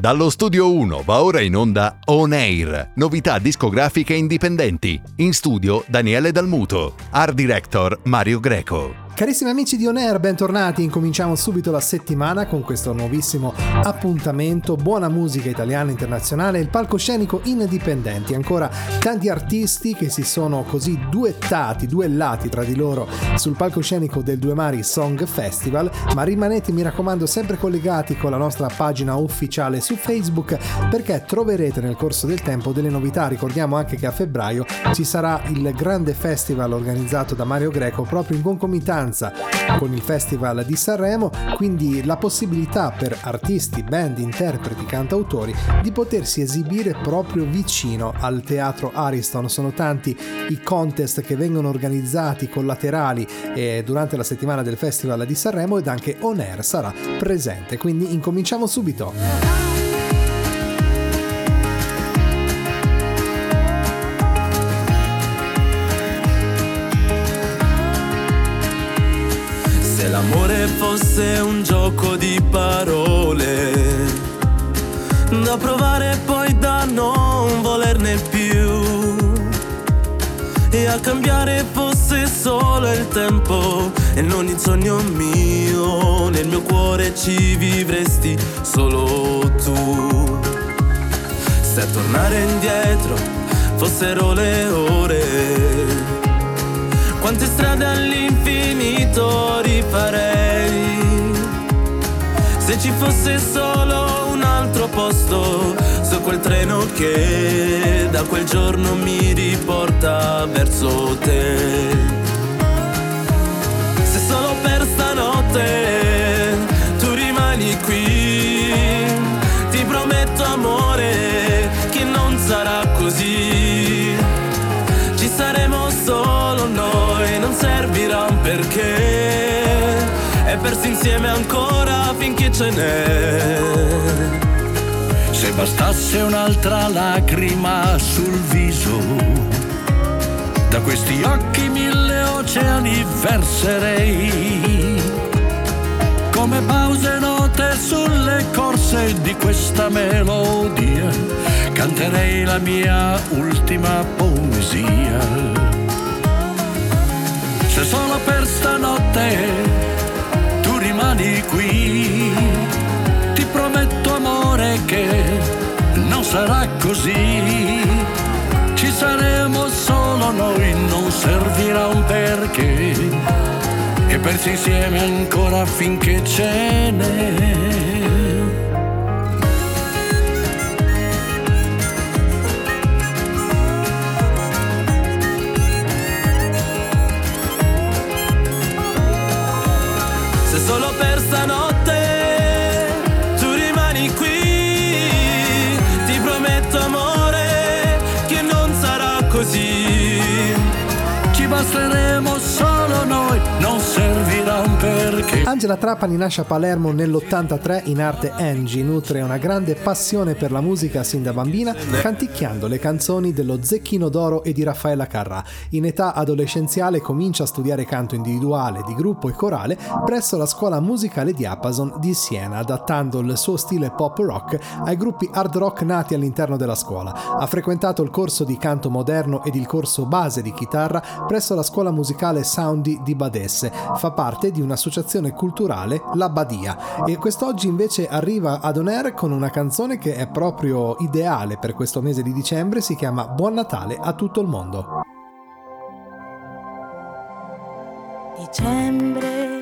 Dallo studio 1 va ora in onda On Air, novità discografiche indipendenti. In studio Daniele Dalmuto, art director Mario Greco. Carissimi amici di On bentornati. Incominciamo subito la settimana con questo nuovissimo appuntamento. Buona musica italiana e internazionale, il palcoscenico indipendenti. Ancora tanti artisti che si sono così duettati, duellati tra di loro sul palcoscenico del Due Mari Song Festival. Ma rimanete, mi raccomando, sempre collegati con la nostra pagina ufficiale su Facebook perché troverete nel corso del tempo delle novità. Ricordiamo anche che a febbraio ci sarà il grande festival organizzato da Mario Greco proprio in concomitanza vicinanza con il Festival di Sanremo, quindi la possibilità per artisti, band, interpreti, cantautori di potersi esibire proprio vicino al teatro Ariston. Sono tanti i contest che vengono organizzati collaterali eh, durante la settimana del Festival di Sanremo ed anche On Air sarà presente, quindi incominciamo subito. Fosse un gioco di parole. Da provare poi da non volerne più. E a cambiare fosse solo il tempo. E non il sogno mio nel mio cuore ci vivresti solo tu. Se a tornare indietro fossero le ore quante strade all'infinito rifarei Se ci fosse solo un altro posto Su quel treno che da quel giorno mi riporta verso te. Se solo per stanotte tu rimani qui Ti prometto amore che non sarà così. Ci saremo solo noi non servirà un perché e persi insieme ancora finché ce n'è. Se bastasse un'altra lacrima sul viso, da questi occhi mille oceani verserei. Come pause note sulle corse di questa melodia, canterei la mia ultima poesia se solo per stanotte qui. Ti prometto amore che non sarà così. Ci saremo solo noi, non servirà un perché. E pensi insieme ancora finché ce n'è. Angela Trapani nasce a Palermo nell'83 in arte Angie, nutre una grande passione per la musica sin da bambina, canticchiando le canzoni dello Zecchino d'Oro e di Raffaella Carrà. In età adolescenziale comincia a studiare canto individuale, di gruppo e corale presso la scuola musicale di Diapason di Siena, adattando il suo stile pop rock ai gruppi hard rock nati all'interno della scuola. Ha frequentato il corso di canto moderno ed il corso base di chitarra presso la scuola musicale Soundi di Badesse. Fa parte di un'associazione culturale, La Badia, e quest'oggi invece arriva ad On Air con una canzone che è proprio ideale per questo mese di dicembre, si chiama Buon Natale a tutto il mondo. Dicembre,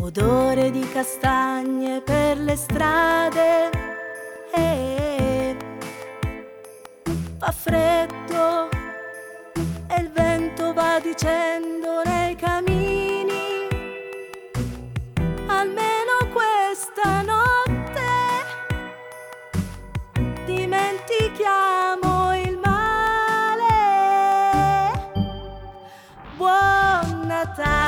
odore di castagne per le strade. E fa freddo e il vento va dicendo nei camini, dimentichiamo il male. Buon Natale.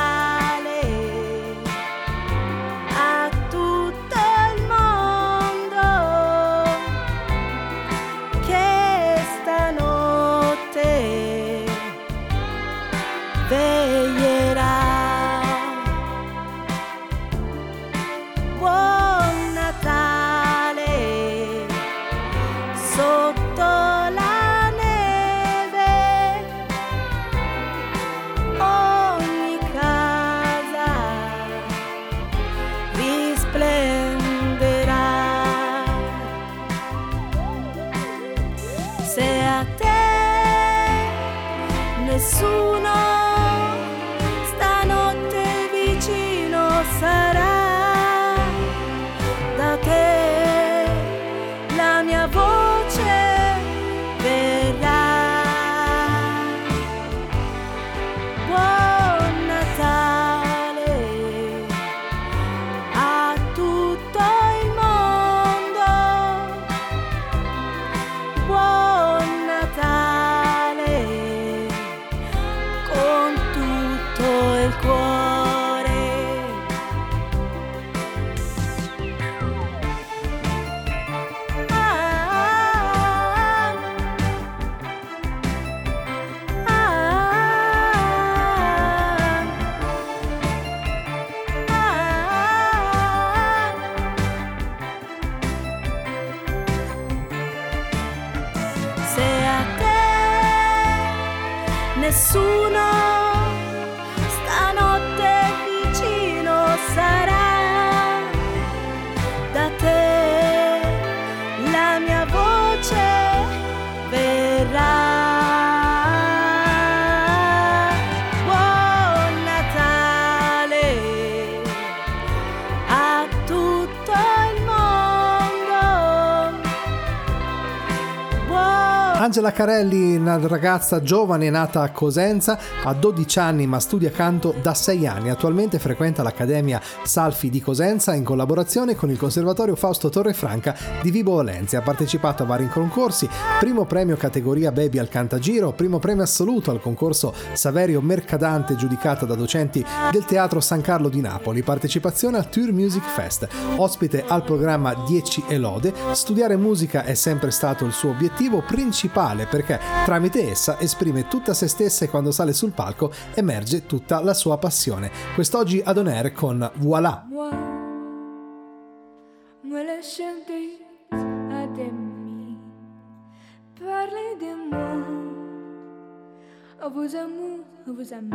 Angela Carelli, una ragazza giovane nata a Cosenza, ha 12 anni ma studia canto da 6 anni. Attualmente frequenta l'Accademia Salfi di Cosenza in collaborazione con il Conservatorio Fausto Torrefranca di Vibo Valentia. Ha partecipato a vari concorsi, primo premio categoria Baby al Cantagiro, primo premio assoluto al concorso Saverio Mercadante giudicata da docenti del Teatro San Carlo di Napoli, partecipazione al Tour Music Fest, ospite al programma 10 e lode, studiare musica è sempre stato il suo obiettivo principale perché tramite essa esprime tutta se stessa e quando sale sul palco emerge tutta la sua passione. Quest'oggi ad On Air con Voilà. Parlez de moi, vos amours, vos amis,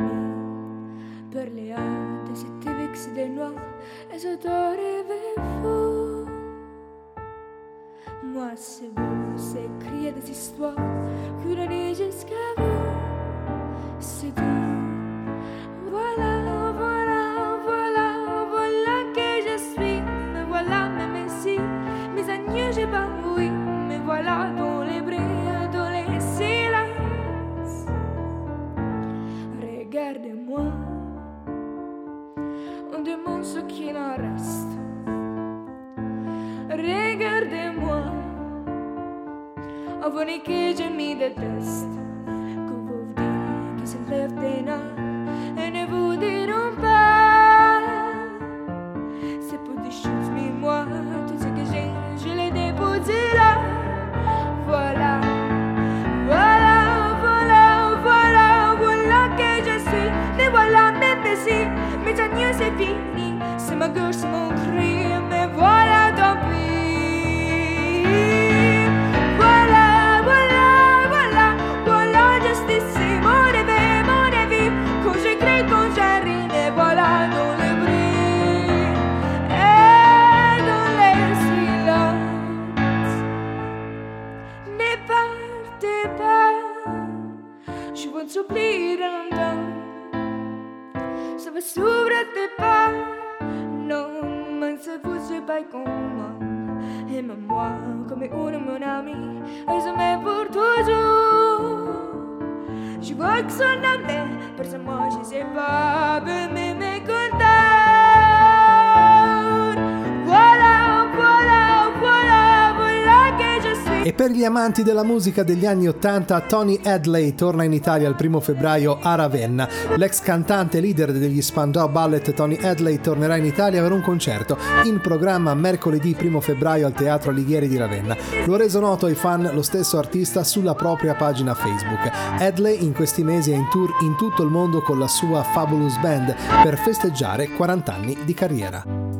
parlez à de cette vexée des noirs, et je fou. Moi, c'est vous, c'est crier des histoires, courir jusqu'à vous, c'est tout. Voilà, voilà, voilà, voilà que je suis. Me voilà, même ici, mes agneaux, j'ai pas oui. Me voilà dans les bris, dans les silences. Regardez-moi, on demande ce qu'il en reste. Regardez-moi, on voit que je m'y déteste. Que vous dites qui se lève des et ne vous diront pas. C'est pour des choses, mais moi, tout ce que j'ai, je l'ai déposé là. Voilà, voilà, voilà, voilà, voilà que je suis. Mais voilà, même ici, mes agneaux, c'est fini. C'est ma gauche, mon cri, pas comment. Aime-moi comme une mon ami, et m'aime pour toujours. Je vois que son âme, parce que moi je sais pas, mais me E per gli amanti della musica degli anni 80, Tony Hadley torna in Italia il primo febbraio a Ravenna. L'ex cantante e leader degli Spandau Ballet Tony Hadley tornerà in Italia per un concerto in programma mercoledì 1 febbraio al Teatro Alighieri di Ravenna. Lo ha reso noto ai fan lo stesso artista sulla propria pagina Facebook. Hadley in questi mesi è in tour in tutto il mondo con la sua Fabulous Band per festeggiare 40 anni di carriera.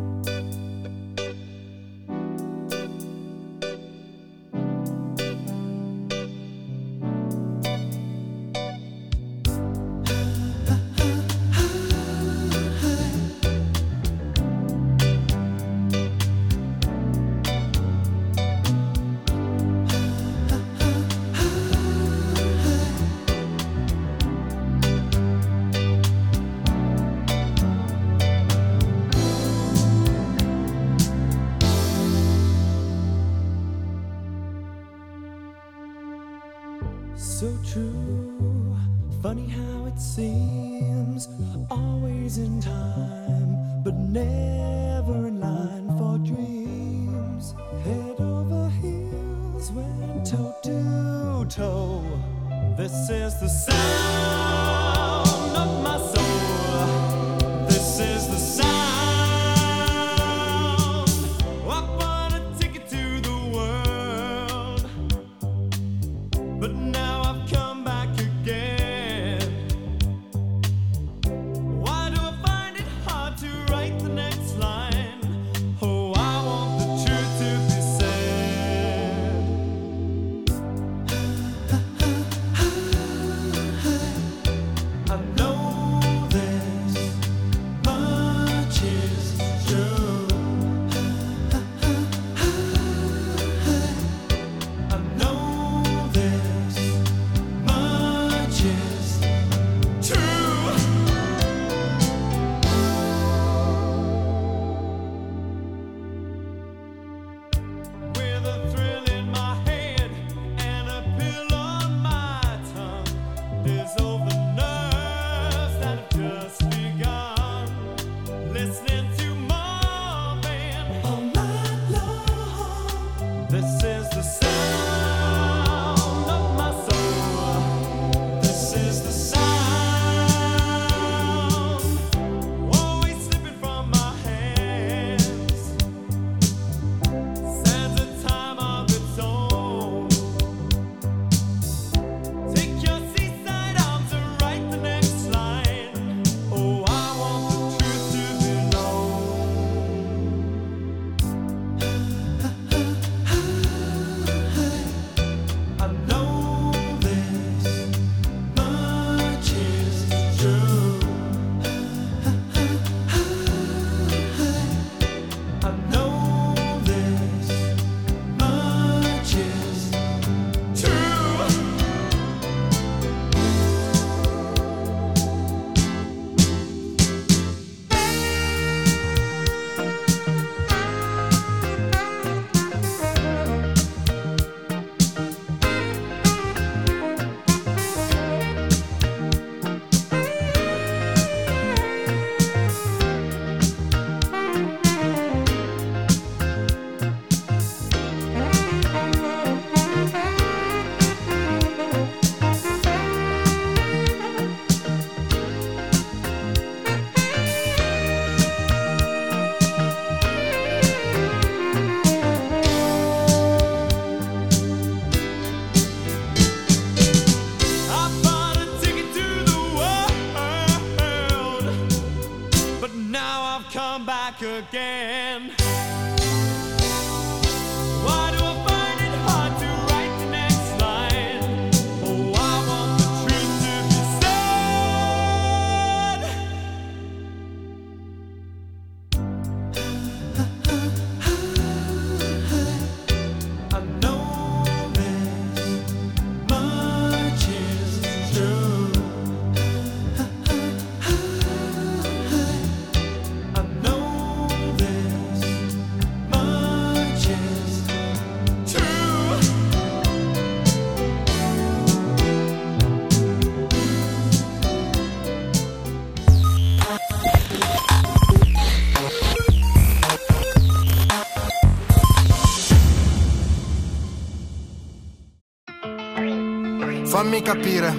Capire,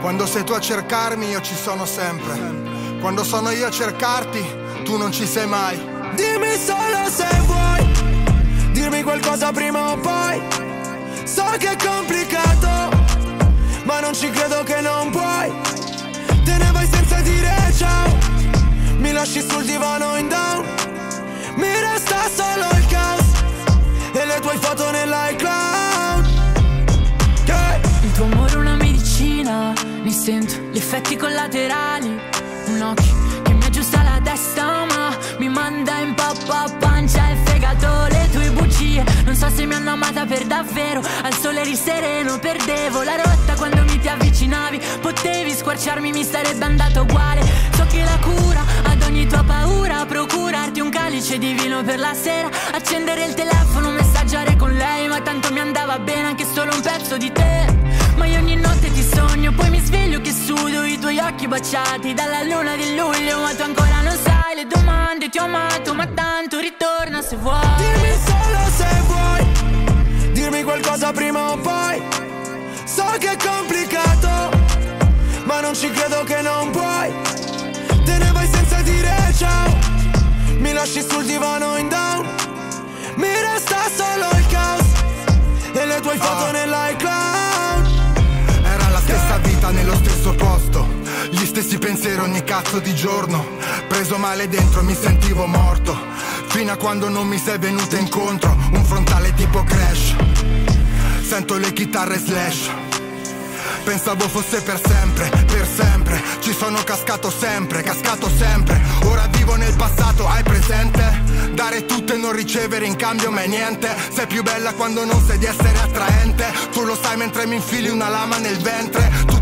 quando sei tu a cercarmi io ci sono sempre. Quando sono io a cercarti, tu non ci sei mai. Dimmi solo se vuoi dirmi qualcosa prima o poi. So che è complicato, ma non ci credo che non puoi. Te ne vai senza dire ciao. Mi lasci sul divano in down. Mi resta solo il caos e le tue foto nell'iCloud. Sento gli effetti collaterali. Un occhio che mi aggiusta la testa, ma mi manda in pappa pancia e fegato le tue bugie. Non so se mi hanno amata per davvero. Al sole eri sereno, perdevo la rotta quando mi ti avvicinavi. Potevi squarciarmi, mi sarebbe andato uguale. So che la cura ad ogni tua paura, procurarti un calice di vino per la sera. Accendere il telefono, messaggiare con lei, ma tanto mi andava bene anche solo un pezzo di te. Ma io ogni notte occhi baciati Dalla luna di luglio Ma tu ancora non sai le domande Ti ho amato ma tanto ritorna se vuoi. Dimmi solo se vuoi Dirmi qualcosa prima o poi. So che è complicato Ma non ci credo che non puoi. Te ne vai senza dire ciao Mi lasci sul divano in down. Mi resta solo il caos E le tue foto nell'iCloud. Era la stessa vita nello stesso posto Gli stessi pensieri ogni cazzo di giorno. Preso male dentro mi sentivo morto. Fino a quando non mi sei venuta incontro. Un frontale tipo crash. Sento le chitarre slash. Pensavo fosse per sempre, per sempre. Ci sono cascato sempre, cascato sempre. Ora vivo nel passato, hai presente? Dare tutto e non ricevere in cambio mai niente. Sei più bella quando non sai di essere attraente. Tu lo sai mentre mi infili una lama nel ventre. Sti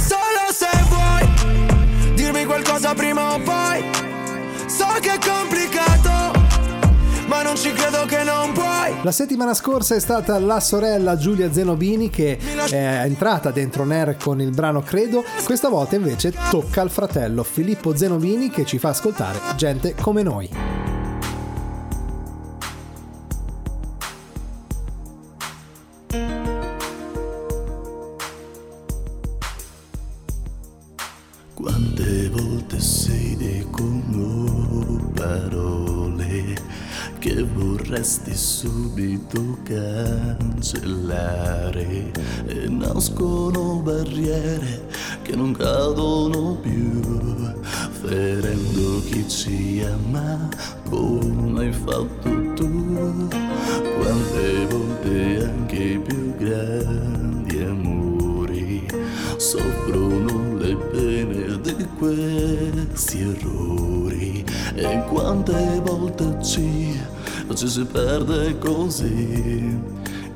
solo se vuoi Dirmi qualcosa prima o poi. So che è complicato Ma non ci credo che non puoi. La settimana scorsa è stata la sorella Giulia Zenobini che è entrata dentro Ner con il brano Credo, questa volta invece tocca al fratello Filippo Zenobini che ci fa ascoltare gente come noi. Subito cancellare e nascono barriere che non cadono più, ferendo chi ci ama come hai fatto tu. Quante volte anche i più grandi amori soffrono le pene di questi errori e quante volte ci, ci si perde così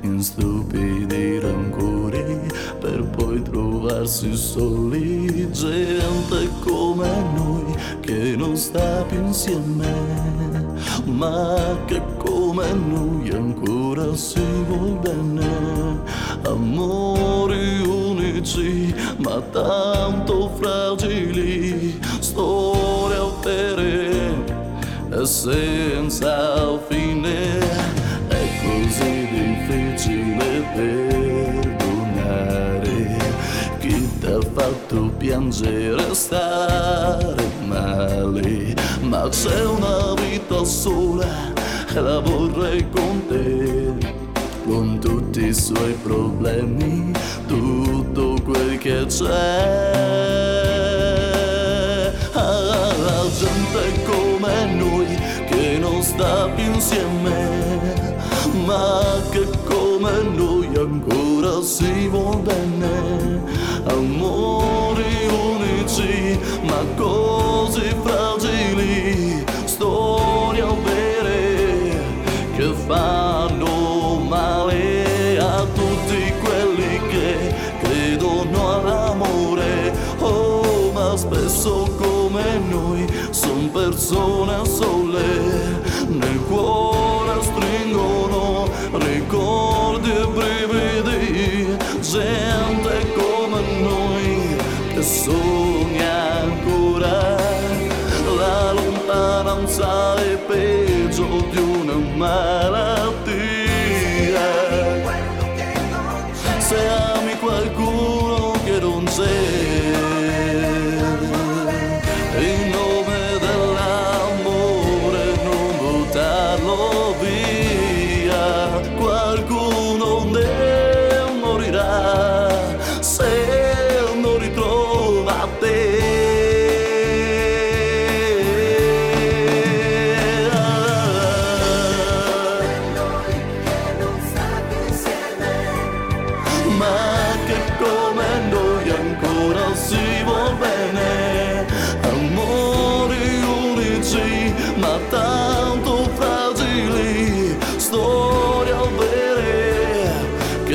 in stupidi rancori per poi trovarsi soli gente come noi che non sta più insieme ma che come noi ancora si vuol bene. Amori unici ma tanto fragili storie vere senza fine è così difficile perdonare. Chi ti ha fatto piangere stare male? Ma c'è una vita sola e la vorrei con te con tutti i suoi problemi tutto quel che c'è insieme ma che come noi ancora si vuol bene. Amori unici ma così fragili storie vere che fanno male a tutti quelli che credono all'amore. Oh ma spesso come noi son persone sole nel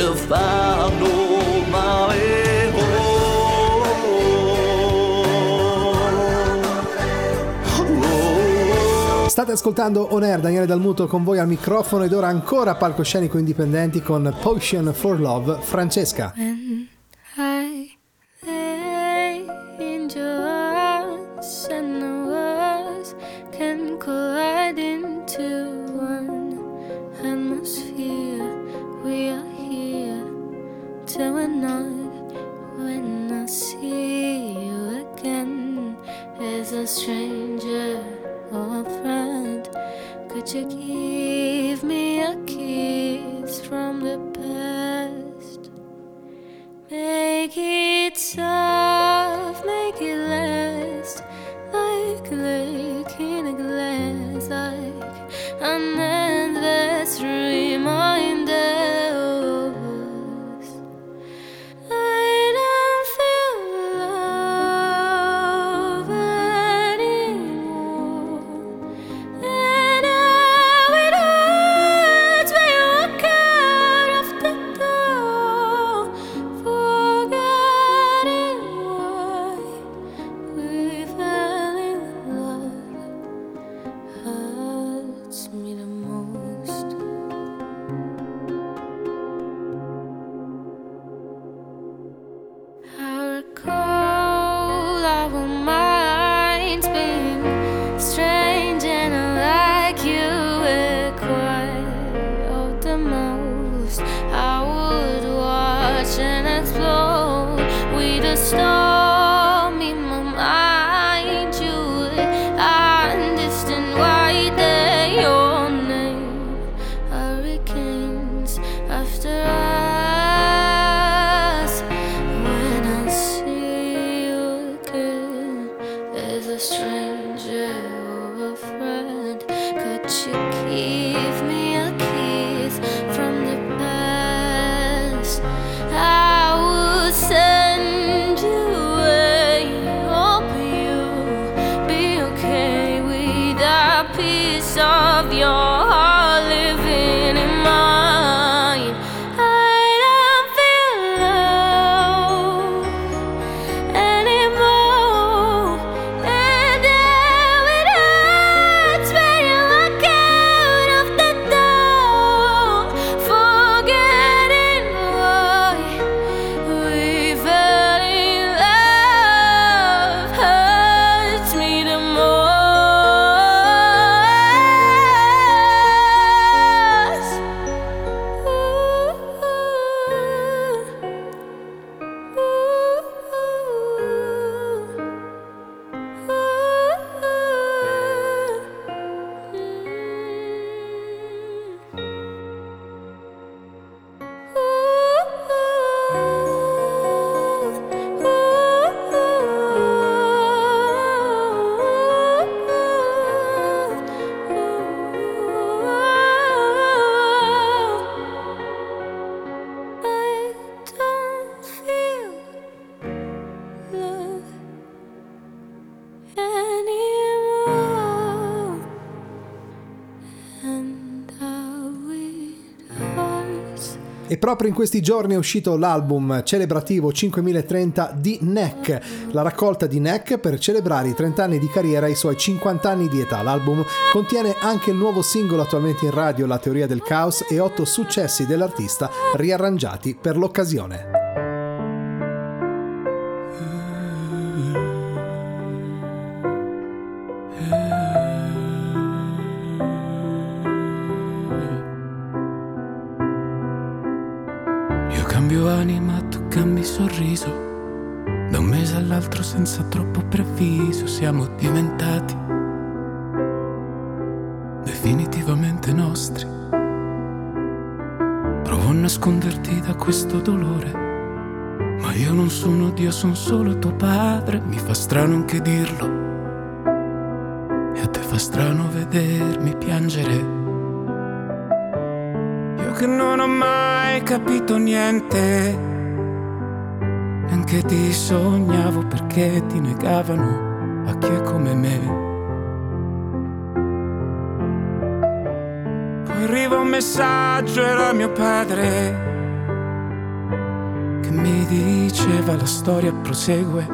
if I know. State ascoltando On Air, Daniele Dalmuto con voi al microfono ed ora ancora palcoscenico indipendenti con Potion for Love, Francesca. When I Most, I would watch and explode. We the stars. proprio in questi giorni è uscito l'album celebrativo 5030 di Neck, la raccolta di Neck per celebrare i 30 anni di carriera e i suoi 50 anni di età. L'album contiene anche il nuovo singolo attualmente in radio La teoria del caos e otto successi dell'artista riarrangiati per l'occasione. segue,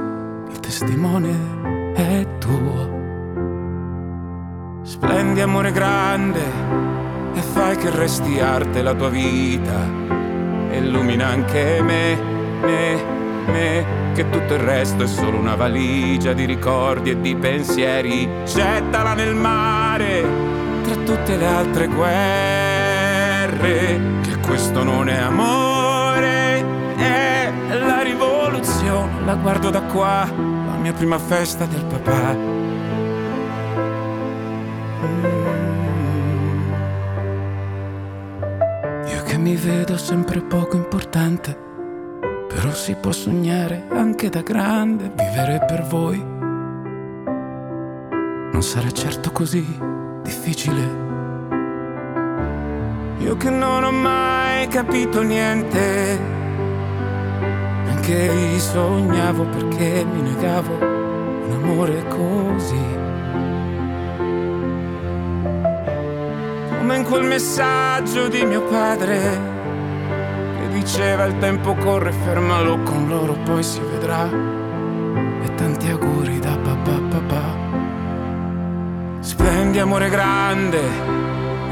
il testimone è tuo. Splendi amore grande e fai che resti arte la tua vita. Illumina anche me, me, me, che tutto il resto è solo una valigia di ricordi e di pensieri. Gettala nel mare, tra tutte le altre guerre, che questo non è amore rivoluzione. La guardo da qua, la mia prima festa del papà. Io che mi vedo sempre poco importante, però si può sognare anche da grande, vivere per voi. Non sarà certo così difficile. Io che non ho mai capito niente, vi sognavo perché mi negavo un amore così. come in quel messaggio di mio padre che diceva il tempo corre, fermalo con loro, poi si vedrà. E tanti auguri da papà papà. Splendi amore grande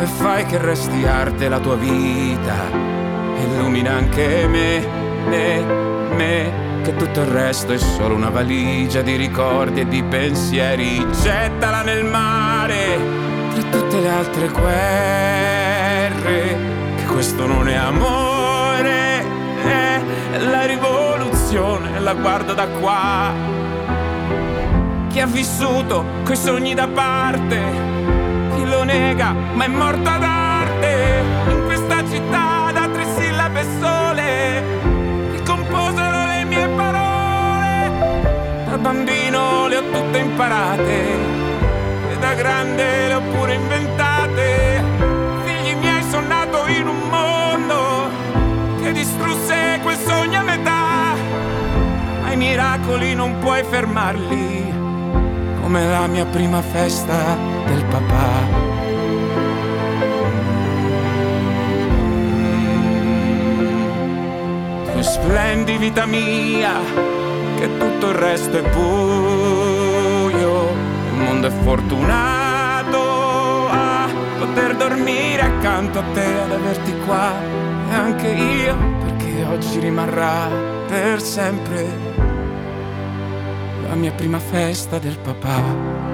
e fai che resti arte la tua vita. Illumina anche me, me, me, che tutto il resto è solo una valigia di ricordi e di pensieri. Gettala nel mare tra tutte le altre guerre, che questo non è amore, è la rivoluzione, la guardo da qua. Chi ha vissuto coi sogni da parte, chi lo nega, ma è morto ad arte, imparate e da grande le ho pure inventate. Figli miei sono nato in un mondo che distrusse quel sogno a metà, ma i miracoli non puoi fermarli, come la mia prima festa del papà. Tu splendi vita mia, che tutto il resto è il mondo è fortunato a poter dormire accanto a te, ad averti qua e anche io, perché oggi rimarrà per sempre la mia prima festa del papà.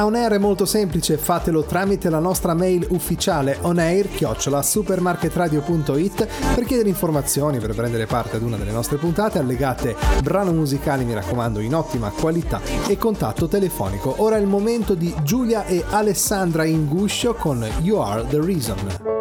Scrivere a Onair è molto semplice, fatelo tramite la nostra mail ufficiale onair-supermarketradio.it per chiedere informazioni, per prendere parte ad una delle nostre puntate, allegate brano musicali, mi raccomando, in ottima qualità e contatto telefonico. Ora è il momento di Giulia e Alessandra in guscio con You Are The Reason.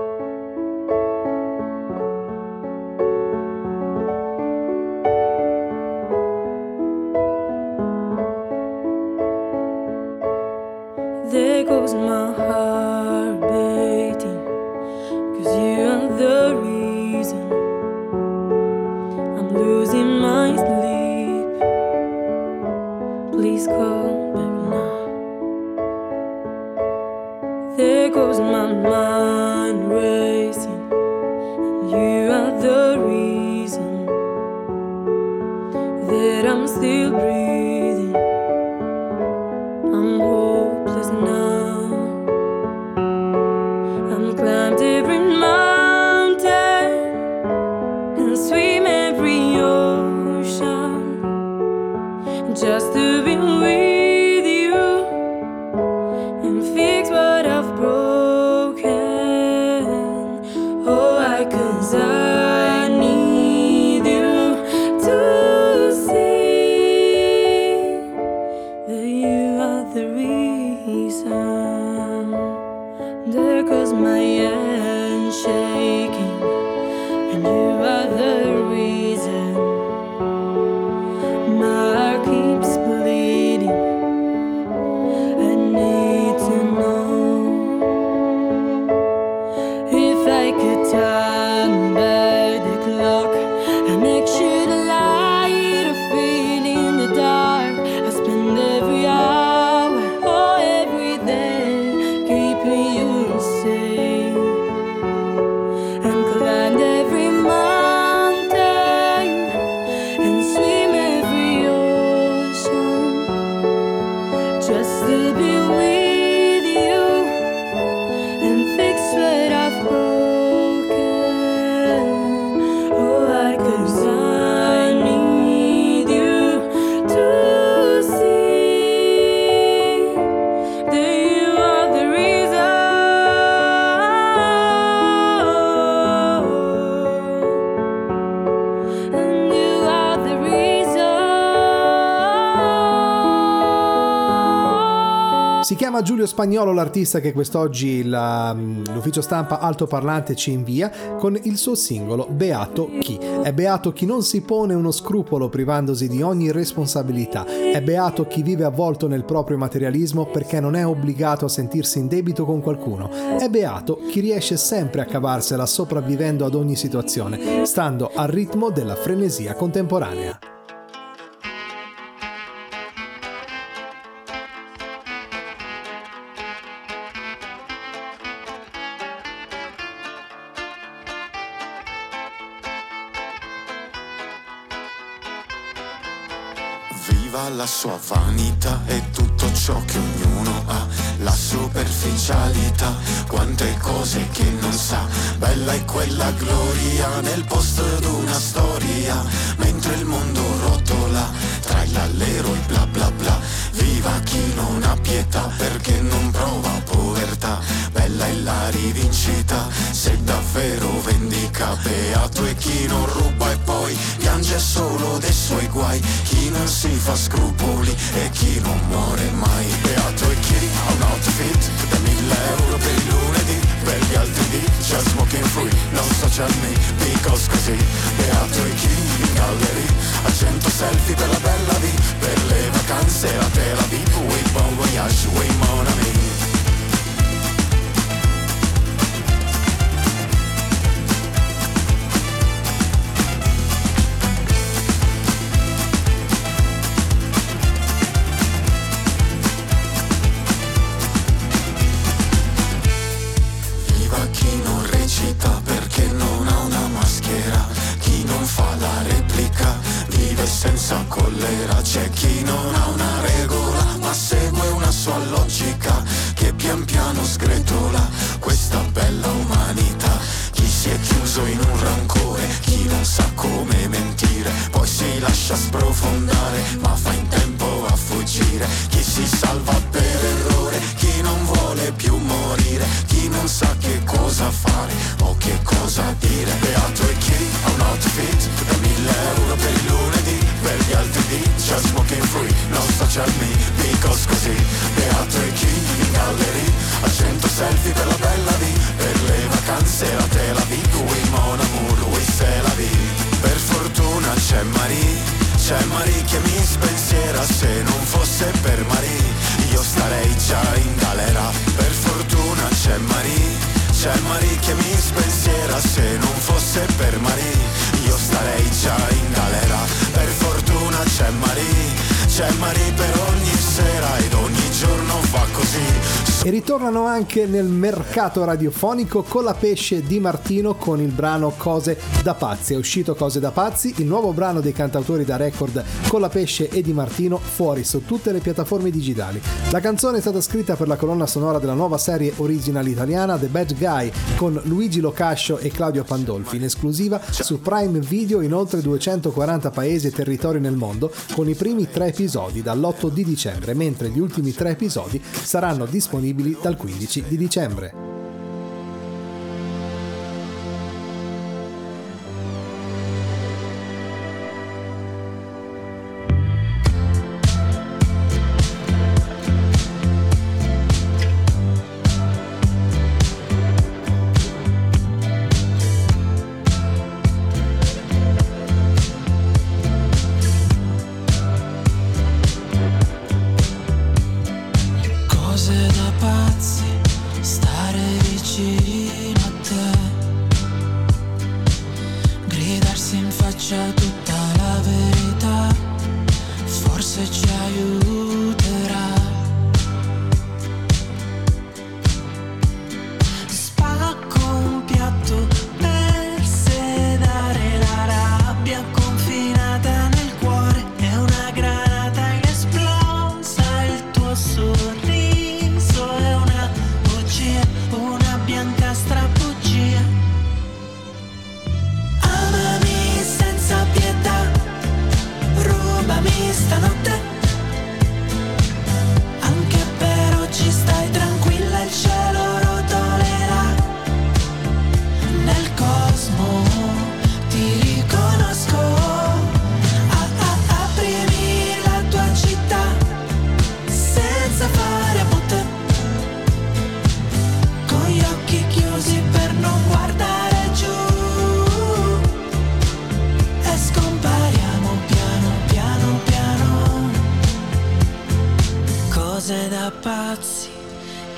Chiama Giulio Spagnolo l'artista che quest'oggi la- l'ufficio stampa altoparlante ci invia con il suo singolo Beato chi. È beato chi non si pone uno scrupolo privandosi di ogni responsabilità. È beato chi vive avvolto nel proprio materialismo perché non è obbligato a sentirsi in debito con qualcuno. È beato chi riesce sempre a cavarsela sopravvivendo ad ogni situazione, stando al ritmo della frenesia contemporanea. Sua vanità e tutto ciò che ognuno ha, la superficialità, quante cose che non sa, bella è quella gloria nel posto d'una storia, mentre il mondo rotola tra il allero e bla bla bla, viva chi non ha pietà perché non prova povertà, bella è la rivincita, se davvero vendica, beato è chi non ruba e poi piange solo dei suoi guai, chi non si fa scrupoli e chi non muore mai, beato è chi ha un outfit da mille euro per il lunedì, per gli altri di just smoking free, non social me, because così, beato è chi in gallery a 100 selfie per la bella V, per le vacanze a Tel Aviv, we bon voyage, we mon ami. felicità perché non ha una maschera, chi non fa la replica vive senza collera, c'è chi anche nel mercato radiofonico con la pesce di Martino con il brano Cose da pazzi. È uscito Cose da pazzi, il nuovo brano dei cantautori da record con la pesce e Di Martino fuori su tutte le piattaforme digitali. La canzone è stata scritta per la colonna sonora della nuova serie original italiana The Bad Guy con Luigi Locascio e Claudio Pandolfi in esclusiva su Prime Video in oltre 240 paesi e territori nel mondo con i primi tre episodi dall'8 di dicembre, mentre gli ultimi tre episodi saranno disponibili dal 15 di dicembre.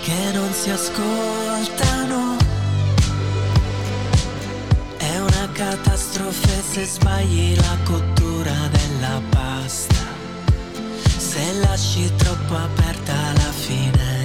che non si ascoltano. È una catastrofe se sbagli la cottura della pasta, se lasci troppo aperta la finestra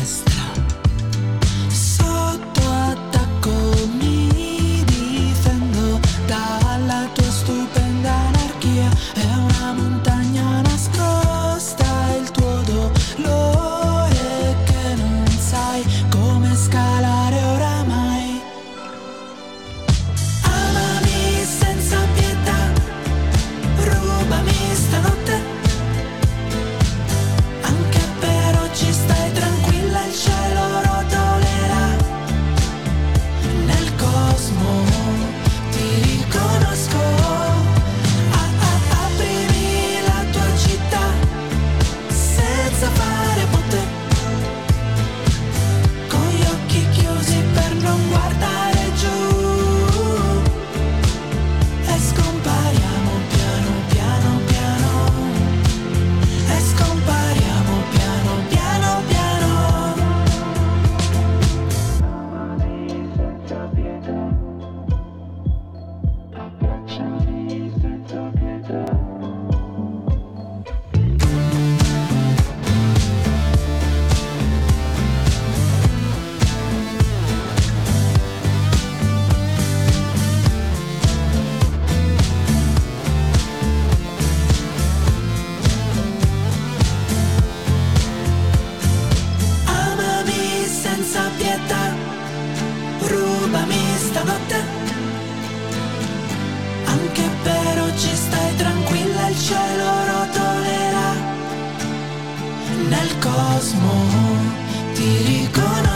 senza pietà, rubami stanotte, anche per oggi stai tranquilla, il cielo rotolerà, nel cosmo ti riconosco.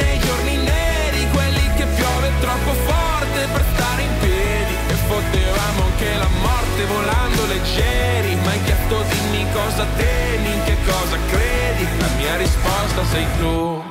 troppo forte per stare in piedi. E potevamo anche la morte volando leggeri. Ma hai chiesto dimmi cosa temi, in che cosa credi? La mia risposta sei tu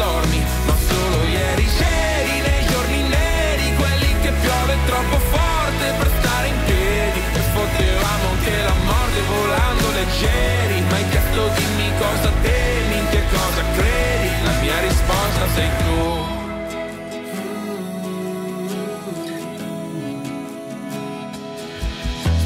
dormi, ma solo ieri C'eri nei giorni neri, quelli che piove troppo forte per stare in piedi. E potevamo anche la morte volando leggeri Ma hai chiesto dimmi cosa temi, in che cosa credi? La mia risposta sei tu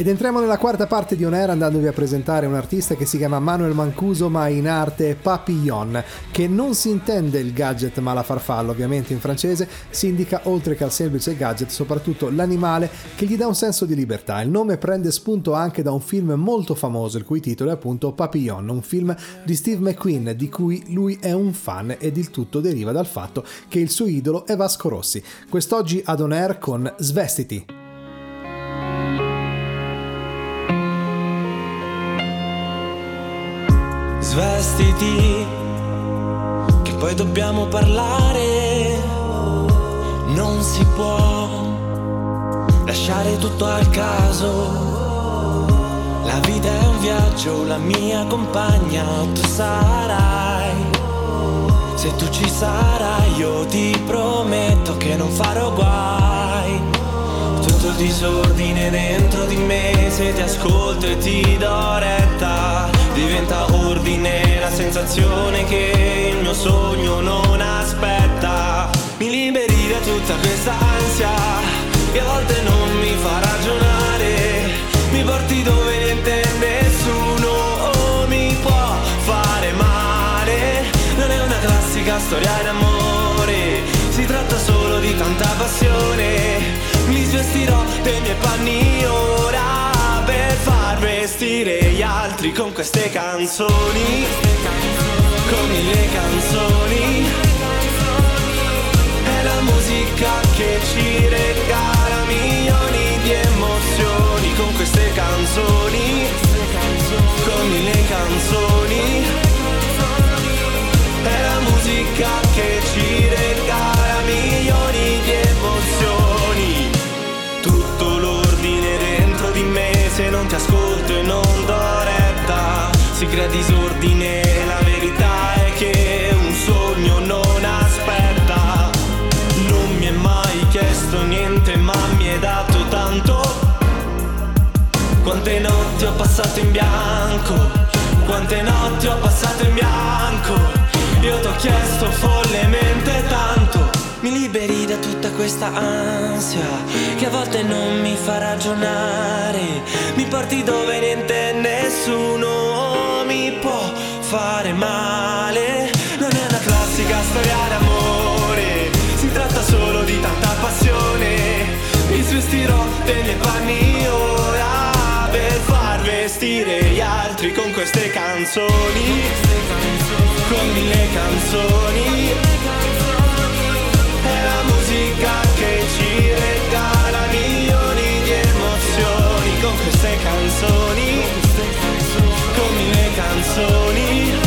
Ed entriamo nella quarta parte di On Air andandovi a presentare un artista che si chiama Manuel Mancuso ma in arte Papillon, che non si intende il gadget ma la farfalla ovviamente in francese, si indica oltre che al semplice gadget soprattutto l'animale che gli dà un senso di libertà. Il nome prende spunto anche da un film molto famoso il cui titolo è appunto Papillon, un film di Steve McQueen di cui lui è un fan ed il tutto deriva dal fatto che il suo idolo è Vasco Rossi. Quest'oggi ad On Air con Svestiti. Svestiti, che poi dobbiamo parlare. Non si può lasciare tutto al caso. La vita è un viaggio, la mia compagna tu sarai. Se tu ci sarai, io ti prometto che non farò guai. Tutto il disordine dentro di me, se ti ascolto e ti do retta, diventa ordine la sensazione che il mio sogno non aspetta. Mi liberi da tutta questa ansia che a volte non mi fa ragionare, mi porti dove niente nessuno oh, mi può fare male. Non è una classica storia d'amore, si tratta solo di tanta passione. Mi svestirò dei miei panni ora per far vestire altri con queste canzoni, con mille canzoni. È la musica che ci regala milioni di emozioni con queste canzoni, con mille canzoni. È la musica che ci regala Si crea disordine, la verità è che un sogno non aspetta. Non mi è mai chiesto niente, ma mi è dato tanto. Quante notti ho passato in bianco, quante notti ho passato in bianco. Io t'ho chiesto follemente tanto. Mi liberi da tutta questa ansia che a volte non mi fa ragionare. Mi porti dove niente e nessuno mi può fare male. Non è una classica storia d'amore, si tratta solo di tanta passione. Mi svestirò miei panni ora per far vestire gli altri con queste canzoni, con mille canzoni. Ci regala milioni di emozioni con queste canzoni, con mille canzoni.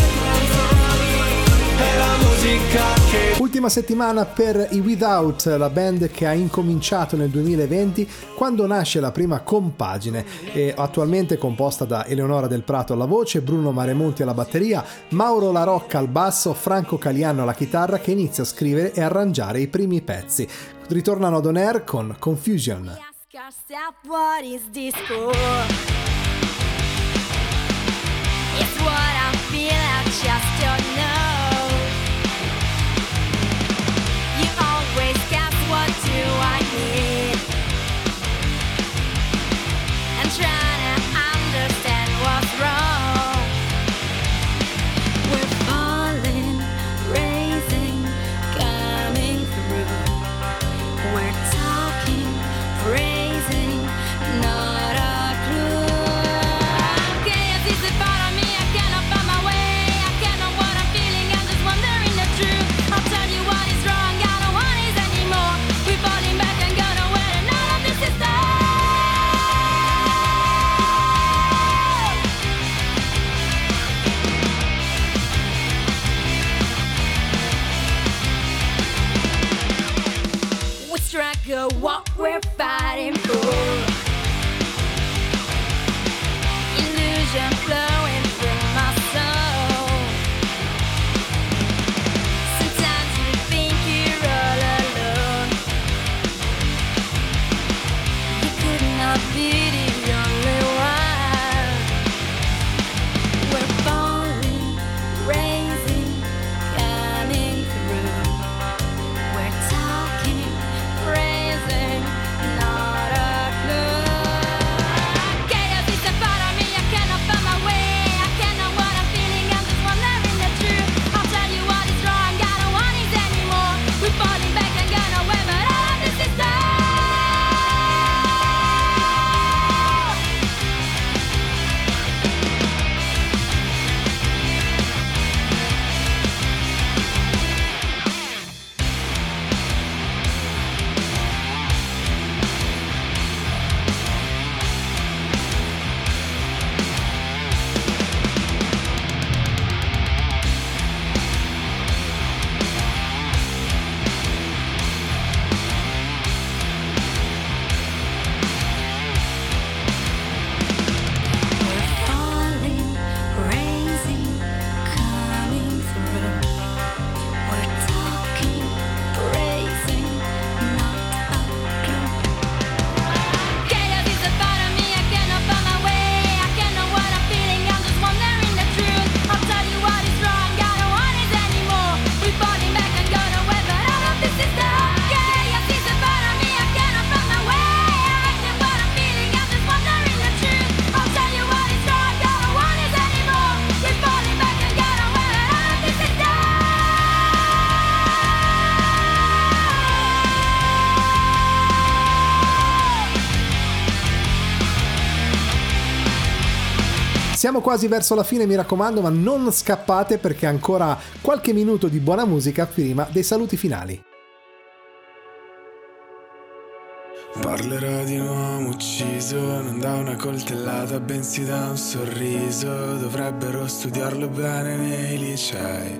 Ultima settimana per i Without, la band che ha incominciato nel 2020 quando nasce la prima compagine, e attualmente composta da Eleonora Del Prato alla voce, Bruno Maremonti alla batteria, Mauro La Rocca al basso, Franco Caliano alla chitarra che inizia a scrivere e arrangiare i primi pezzi. Ritornano ad On Air con Confusion. It's what I feel, I just don't what we're fighting quasi verso la fine, mi raccomando, ma non scappate perché ancora qualche minuto di buona musica prima dei saluti finali. Parlerò di un uomo ucciso, non da una coltellata, bensì da un sorriso. Dovrebbero studiarlo bene nei licei,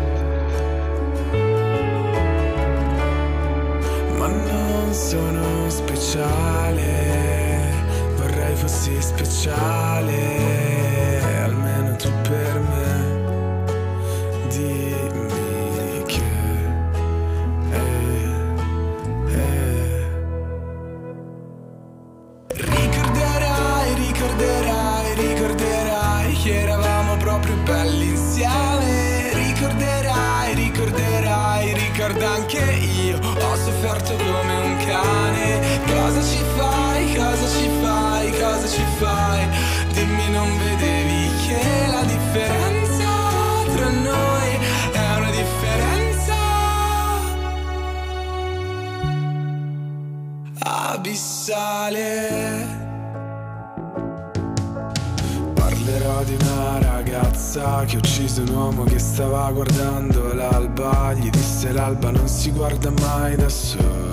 Sono speciale, vorrei fossi speciale, ragazza che ha ucciso un uomo che stava guardando l'alba. Gli disse l'alba non si guarda mai da soli.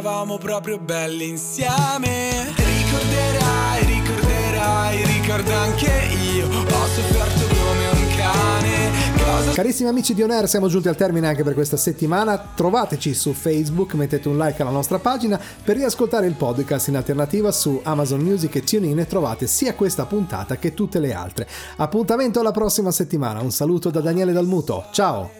Eravamo proprio belli insieme. Ricorderai, ricorderai, ricorda anche io. Ho sofferto come un cane. Carissimi amici di On Air, siamo giunti al termine anche per questa settimana. Trovateci su Facebook, mettete un like alla nostra pagina per riascoltare il podcast in alternativa su Amazon Music e TuneIn e trovate sia questa puntata che tutte le altre. Appuntamento alla prossima settimana. Un saluto da Daniele Dalmuto. Ciao!